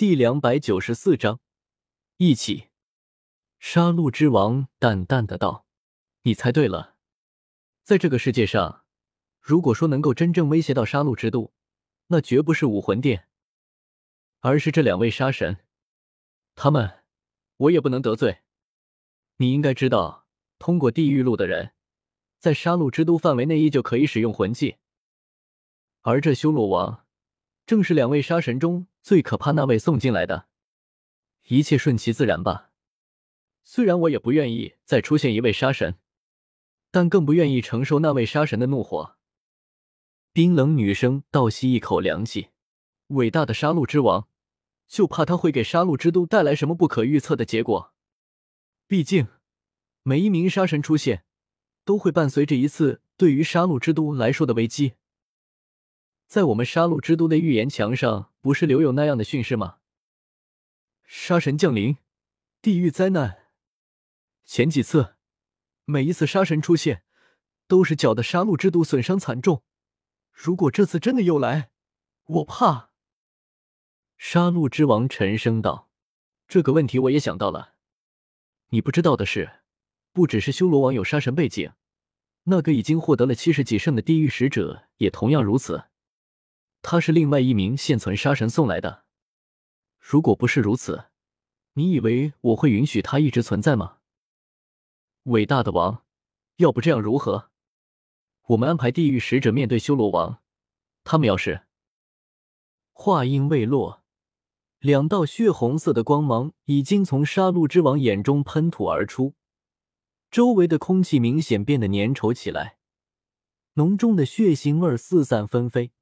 第两百九十四章，一起。杀戮之王淡淡的道：“你猜对了，在这个世界上，如果说能够真正威胁到杀戮之都，那绝不是武魂殿，而是这两位杀神。他们，我也不能得罪。你应该知道，通过地狱路的人，在杀戮之都范围内依旧可以使用魂技，而这修罗王，正是两位杀神中最可怕那位送进来的。一切顺其自然吧。”虽然我也不愿意再出现一位杀神，但更不愿意承受那位杀神的怒火。冰冷女生倒吸一口凉气，伟大的杀戮之王，就怕他会给杀戮之都带来什么不可预测的结果。毕竟，每一名杀神出现，都会伴随着一次对于杀戮之都来说的危机。在我们杀戮之都的预言墙上，不是留有那样的训示吗？杀神降临，地狱灾难。前几次，每一次杀神出现，都是搅得杀戮之都损伤惨重。如果这次真的又来，我怕。杀戮之王沉声道：“这个问题我也想到了。你不知道的是，不只是修罗王有杀神背景，那个已经获得了七十几胜的地狱使者也同样如此。他是另外一名现存杀神送来的。如果不是如此，你以为我会允许他一直存在吗？”伟大的王，要不这样如何？我们安排地狱使者面对修罗王，他们要是……话音未落，两道血红色的光芒已经从杀戮之王眼中喷吐而出，周围的空气明显变得粘稠起来，浓重的血腥味四散纷飞。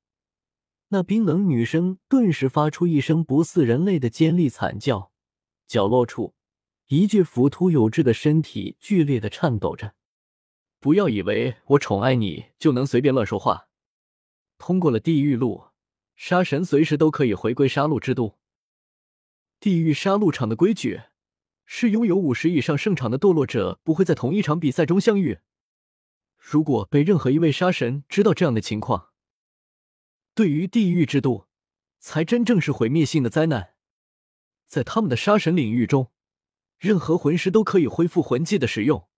那冰冷女生顿时发出一声不似人类的尖利惨叫，角落处。一具浮凸有致的身体剧烈的颤抖着。不要以为我宠爱你就能随便乱说话。通过了地狱路，杀神随时都可以回归杀戮之都。地狱杀戮场的规矩是，拥有五十以上胜场的堕落者不会在同一场比赛中相遇。如果被任何一位杀神知道这样的情况，对于地狱之都，才真正是毁灭性的灾难。在他们的杀神领域中。任何魂师都可以恢复魂技的使用，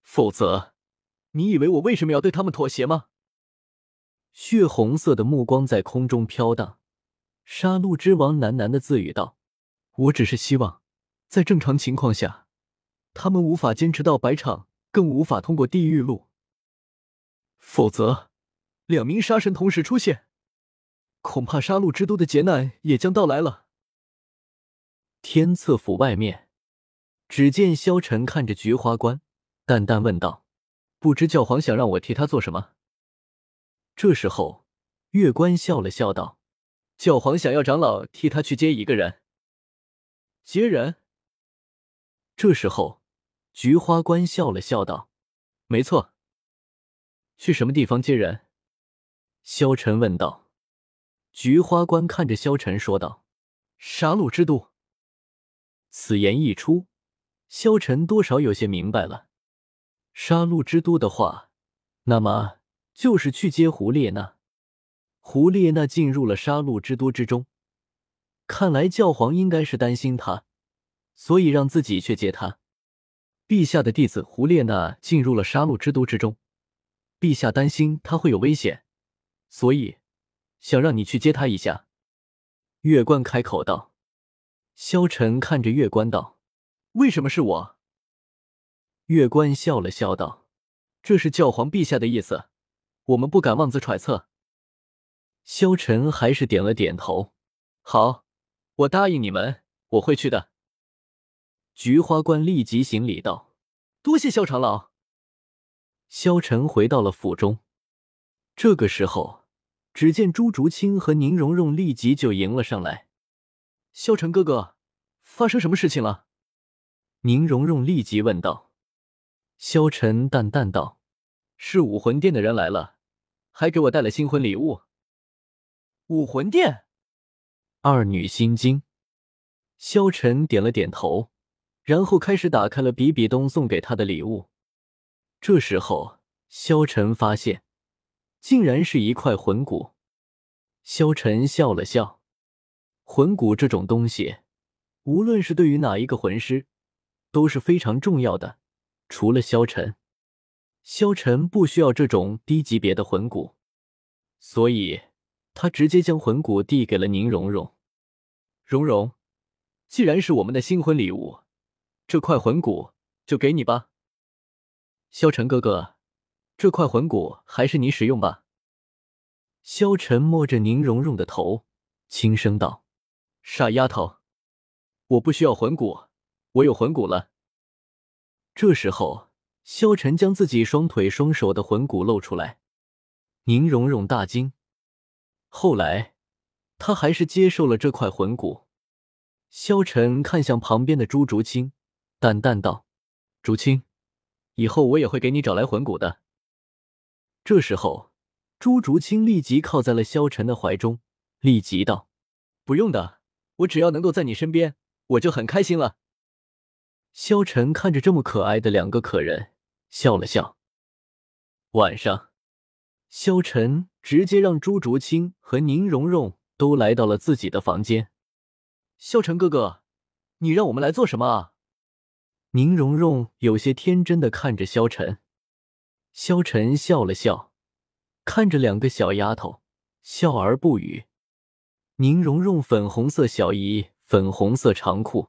否则，你以为我为什么要对他们妥协吗？血红色的目光在空中飘荡，杀戮之王喃喃的自语道：“我只是希望，在正常情况下，他们无法坚持到百场，更无法通过地狱路。否则，两名杀神同时出现，恐怕杀戮之都的劫难也将到来了。”天策府外面。只见萧晨看着菊花关，淡淡问道：“不知教皇想让我替他做什么？”这时候，月关笑了笑道：“教皇想要长老替他去接一个人。”接人。这时候，菊花关笑了笑道：“没错。”去什么地方接人？萧晨问道。菊花关看着萧晨说道：“杀戮之都。”此言一出。萧晨多少有些明白了，杀戮之都的话，那么就是去接胡列娜。胡列娜进入了杀戮之都之中，看来教皇应该是担心他，所以让自己去接他。陛下的弟子胡列娜进入了杀戮之都之中，陛下担心他会有危险，所以想让你去接他一下。月关开口道。萧晨看着月关道。为什么是我？月关笑了笑道：“这是教皇陛下的意思，我们不敢妄自揣测。”萧晨还是点了点头：“好，我答应你们，我会去的。”菊花关立即行礼道：“多谢萧长老。”萧晨回到了府中。这个时候，只见朱竹清和宁荣荣立即就迎了上来：“萧晨哥哥，发生什么事情了？”宁荣荣立即问道：“萧晨淡淡道，是武魂殿的人来了，还给我带了新婚礼物。”武魂殿，二女心惊。萧晨点了点头，然后开始打开了比比东送给他的礼物。这时候，萧晨发现，竟然是一块魂骨。萧晨笑了笑：“魂骨这种东西，无论是对于哪一个魂师，都是非常重要的。除了萧晨，萧晨不需要这种低级别的魂骨，所以他直接将魂骨递给了宁荣荣。荣荣，既然是我们的新婚礼物，这块魂骨就给你吧。萧晨哥哥，这块魂骨还是你使用吧。萧晨摸着宁荣荣的头，轻声道。傻丫头，我不需要魂骨，我有魂骨了。这时候，萧晨将自己双腿双手的魂骨露出来，宁荣荣大惊。后来，他还是接受了这块魂骨。萧晨看向旁边的朱竹清，淡淡道：“竹清，以后我也会给你找来魂骨的。”这时候，朱竹清立即靠在了萧晨的怀中，立即道：“不用的。”我只要能够在你身边，我就很开心了。萧晨看着这么可爱的两个可人，笑了笑。晚上，萧晨直接让朱竹清和宁荣荣都来到了自己的房间。萧晨哥哥，你让我们来做什么啊？宁荣荣有些天真的看着萧晨。萧晨笑了笑，看着两个小丫头，笑而不语。宁荣荣粉红色小衣，粉红色长裤，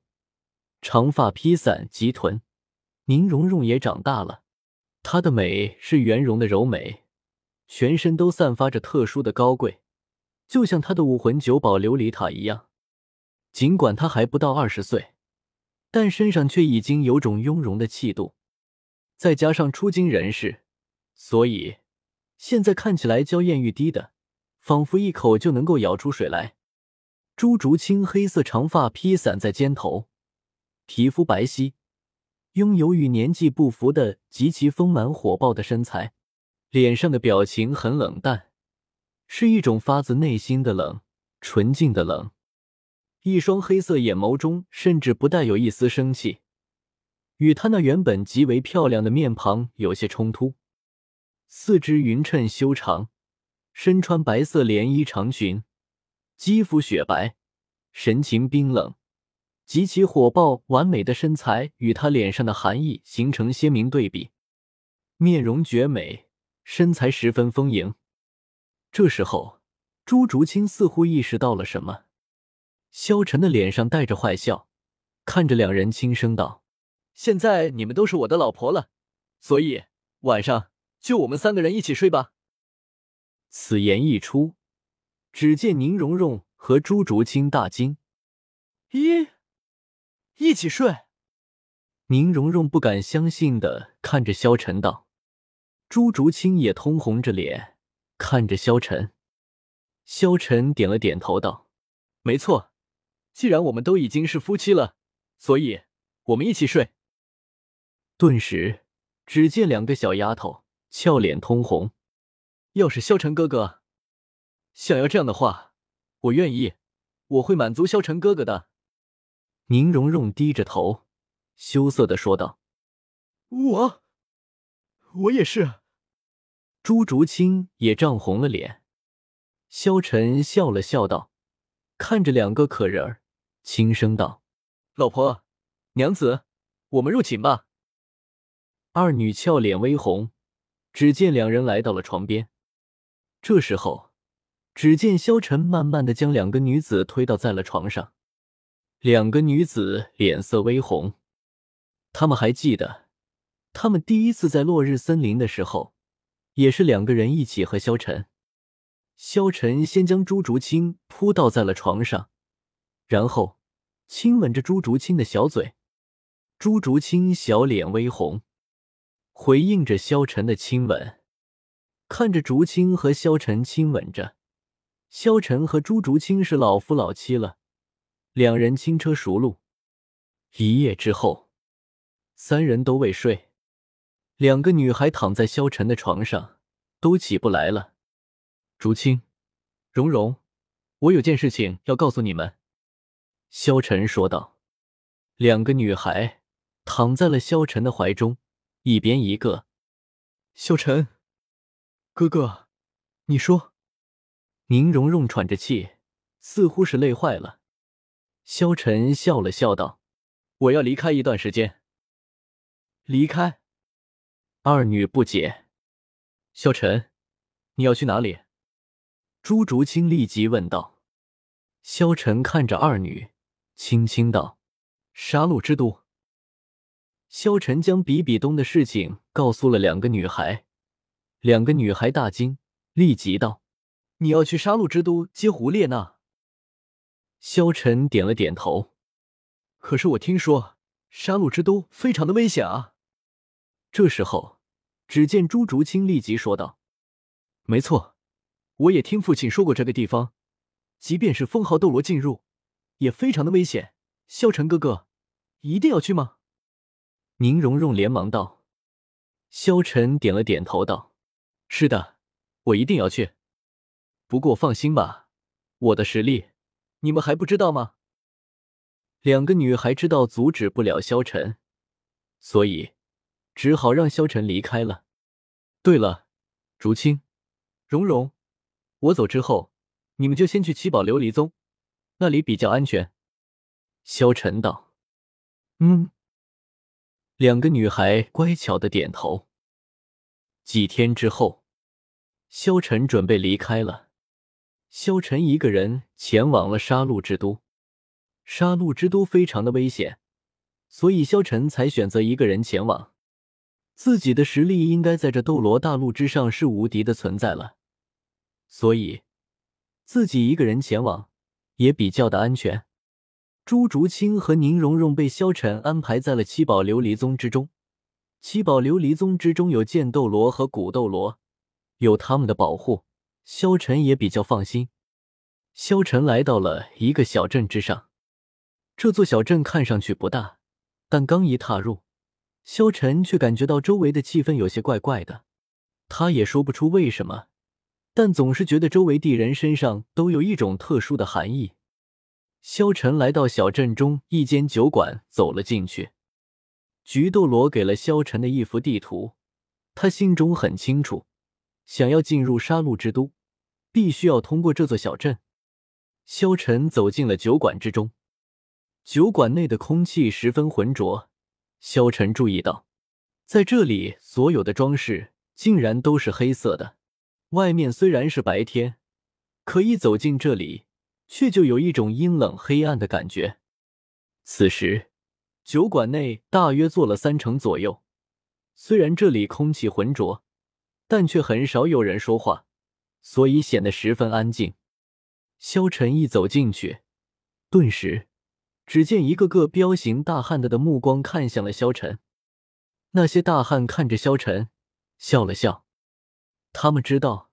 长发披散及臀。宁荣荣也长大了，她的美是圆融的柔美，全身都散发着特殊的高贵，就像她的武魂九宝琉璃塔一样。尽管她还不到二十岁，但身上却已经有种雍容的气度，再加上出经人士，所以现在看起来娇艳欲滴的，仿佛一口就能够咬出水来。朱竹清黑色长发披散在肩头，皮肤白皙，拥有与年纪不符的极其丰满火爆的身材，脸上的表情很冷淡，是一种发自内心的冷，纯净的冷。一双黑色眼眸中甚至不带有一丝生气，与他那原本极为漂亮的面庞有些冲突。四肢匀称修长，身穿白色连衣长裙。肌肤雪白，神情冰冷，极其火爆完美的身材与他脸上的寒意形成鲜明对比，面容绝美，身材十分丰盈。这时候，朱竹清似乎意识到了什么，萧晨的脸上带着坏笑，看着两人轻声道：“现在你们都是我的老婆了，所以晚上就我们三个人一起睡吧。”此言一出。只见宁荣荣和朱竹清大惊：“一一起睡？”宁荣荣不敢相信的看着萧晨道：“朱竹清也通红着脸看着萧晨。”萧晨点了点头道：“没错，既然我们都已经是夫妻了，所以我们一起睡。”顿时，只见两个小丫头俏脸通红。要是萧晨哥哥。想要这样的话，我愿意，我会满足萧晨哥哥的。宁荣荣低着头，羞涩的说道：“我，我也是。”朱竹清也涨红了脸。萧晨笑了笑道，看着两个可人儿，轻声道：“老婆，娘子，我们入寝吧。”二女俏脸微红，只见两人来到了床边。这时候。只见萧晨慢慢的将两个女子推倒在了床上，两个女子脸色微红。他们还记得，他们第一次在落日森林的时候，也是两个人一起和萧晨。萧晨先将朱竹清扑倒在了床上，然后亲吻着朱竹清的小嘴。朱竹清小脸微红，回应着萧晨的亲吻，看着竹清和萧晨亲吻着。萧晨和朱竹清是老夫老妻了，两人轻车熟路。一夜之后，三人都未睡，两个女孩躺在萧晨的床上，都起不来了。竹清、蓉蓉，我有件事情要告诉你们。”萧晨说道。两个女孩躺在了萧晨的怀中，一边一个。萧晨，哥哥，你说。宁荣荣喘着气，似乎是累坏了，萧晨笑了笑道：“我要离开一段时间。”离开？二女不解：“萧晨，你要去哪里？”朱竹清立即问道。萧晨看着二女，轻轻道：“杀戮之都。”萧晨将比比东的事情告诉了两个女孩，两个女孩大惊，立即道：“你要去杀戮之都接胡列娜？”萧晨点了点头。可是我听说杀戮之都非常的危险啊！这时候，只见朱竹清立即说道：“没错，我也听父亲说过这个地方。”即便是封号斗罗进入，也非常的危险。萧晨哥哥，一定要去吗？宁荣荣连忙道。萧晨点了点头道：“是的，我一定要去。不过放心吧，我的实力你们还不知道吗？”两个女孩知道阻止不了萧晨，所以只好让萧晨离开了。对了，竹青、蓉蓉，我走之后。你们就先去七宝琉璃宗，那里比较安全。”萧晨道。“嗯。”两个女孩乖巧的点头。几天之后，萧晨准备离开了。萧晨一个人前往了杀戮之都。杀戮之都非常的危险，所以萧晨才选择一个人前往。自己的实力应该在这斗罗大陆之上是无敌的存在了，所以。自己一个人前往也比较的安全。朱竹清和宁荣荣被萧晨安排在了七宝琉璃宗之中。七宝琉璃宗之中有剑斗罗和古斗罗，有他们的保护，萧晨也比较放心。萧晨来到了一个小镇之上，这座小镇看上去不大，但刚一踏入，萧晨却感觉到周围的气氛有些怪怪的，他也说不出为什么。但总是觉得周围地人身上都有一种特殊的寒意。萧晨来到小镇中一间酒馆，走了进去。菊斗罗给了萧晨的一幅地图，他心中很清楚，想要进入杀戮之都，必须要通过这座小镇。萧晨走进了酒馆之中，酒馆内的空气十分浑浊。萧晨注意到，在这里所有的装饰竟然都是黑色的。外面虽然是白天，可一走进这里，却就有一种阴冷黑暗的感觉。此时，酒馆内大约坐了三成左右。虽然这里空气浑浊，但却很少有人说话，所以显得十分安静。萧晨一走进去，顿时，只见一个个彪形大汉的的目光看向了萧晨。那些大汉看着萧晨，笑了笑。他们知道，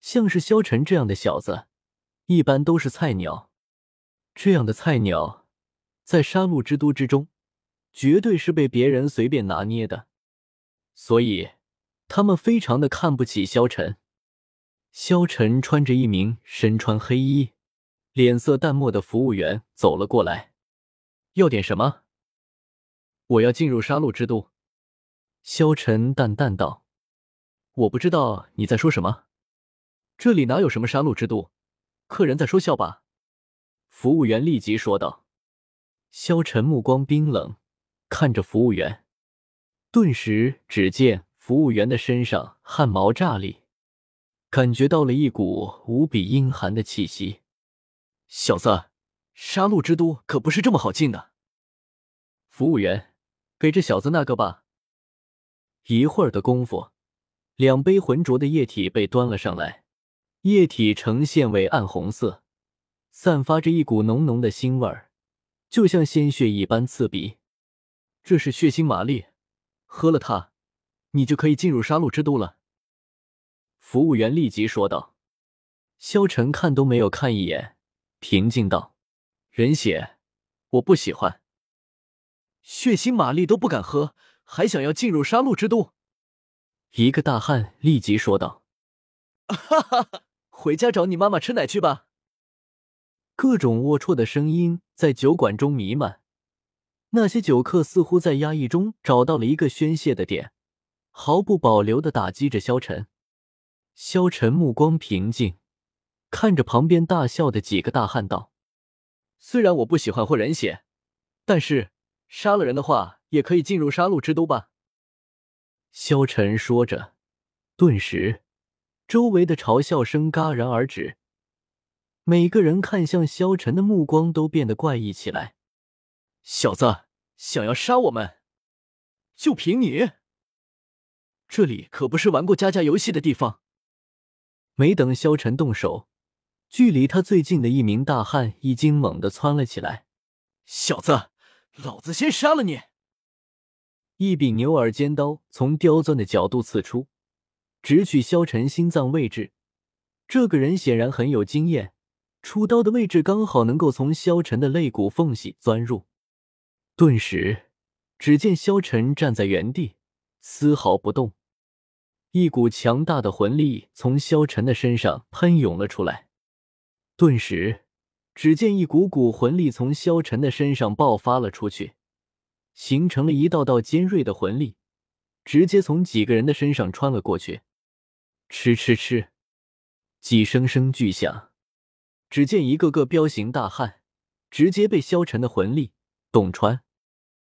像是萧晨这样的小子，一般都是菜鸟。这样的菜鸟，在杀戮之都之中，绝对是被别人随便拿捏的。所以，他们非常的看不起萧晨。萧晨穿着一名身穿黑衣、脸色淡漠的服务员走了过来，要点什么？我要进入杀戮之都。萧晨淡淡道。我不知道你在说什么，这里哪有什么杀戮之都？客人在说笑吧？服务员立即说道。萧晨目光冰冷，看着服务员，顿时只见服务员的身上汗毛炸立，感觉到了一股无比阴寒的气息。小子，杀戮之都可不是这么好进的。服务员，给这小子那个吧。一会儿的功夫。两杯浑浊的液体被端了上来，液体呈现为暗红色，散发着一股浓浓的腥味儿，就像鲜血一般刺鼻。这是血腥玛丽，喝了它，你就可以进入杀戮之都了。服务员立即说道。萧晨看都没有看一眼，平静道：“人血，我不喜欢。血腥玛丽都不敢喝，还想要进入杀戮之都？”一个大汉立即说道：“哈哈哈，回家找你妈妈吃奶去吧。”各种龌龊的声音在酒馆中弥漫，那些酒客似乎在压抑中找到了一个宣泄的点，毫不保留的打击着萧晨。萧晨目光平静，看着旁边大笑的几个大汉道：“虽然我不喜欢喝人血，但是杀了人的话，也可以进入杀戮之都吧？萧晨说着，顿时，周围的嘲笑声戛然而止，每个人看向萧晨的目光都变得怪异起来。小子，想要杀我们，就凭你？这里可不是玩过家家游戏的地方。没等萧晨动手，距离他最近的一名大汉已经猛地窜了起来。小子，老子先杀了你！一柄牛耳尖刀从刁钻的角度刺出，直取萧晨心脏位置。这个人显然很有经验，出刀的位置刚好能够从萧晨的肋骨缝隙钻入。顿时，只见萧晨站在原地，丝毫不动。一股强大的魂力从萧晨的身上喷涌了出来。顿时，只见一股股魂力从萧晨的身上爆发了出去。形成了一道道尖锐的魂力，直接从几个人的身上穿了过去。吃吃吃，几声声巨响，只见一个个彪形大汉直接被萧晨的魂力洞穿。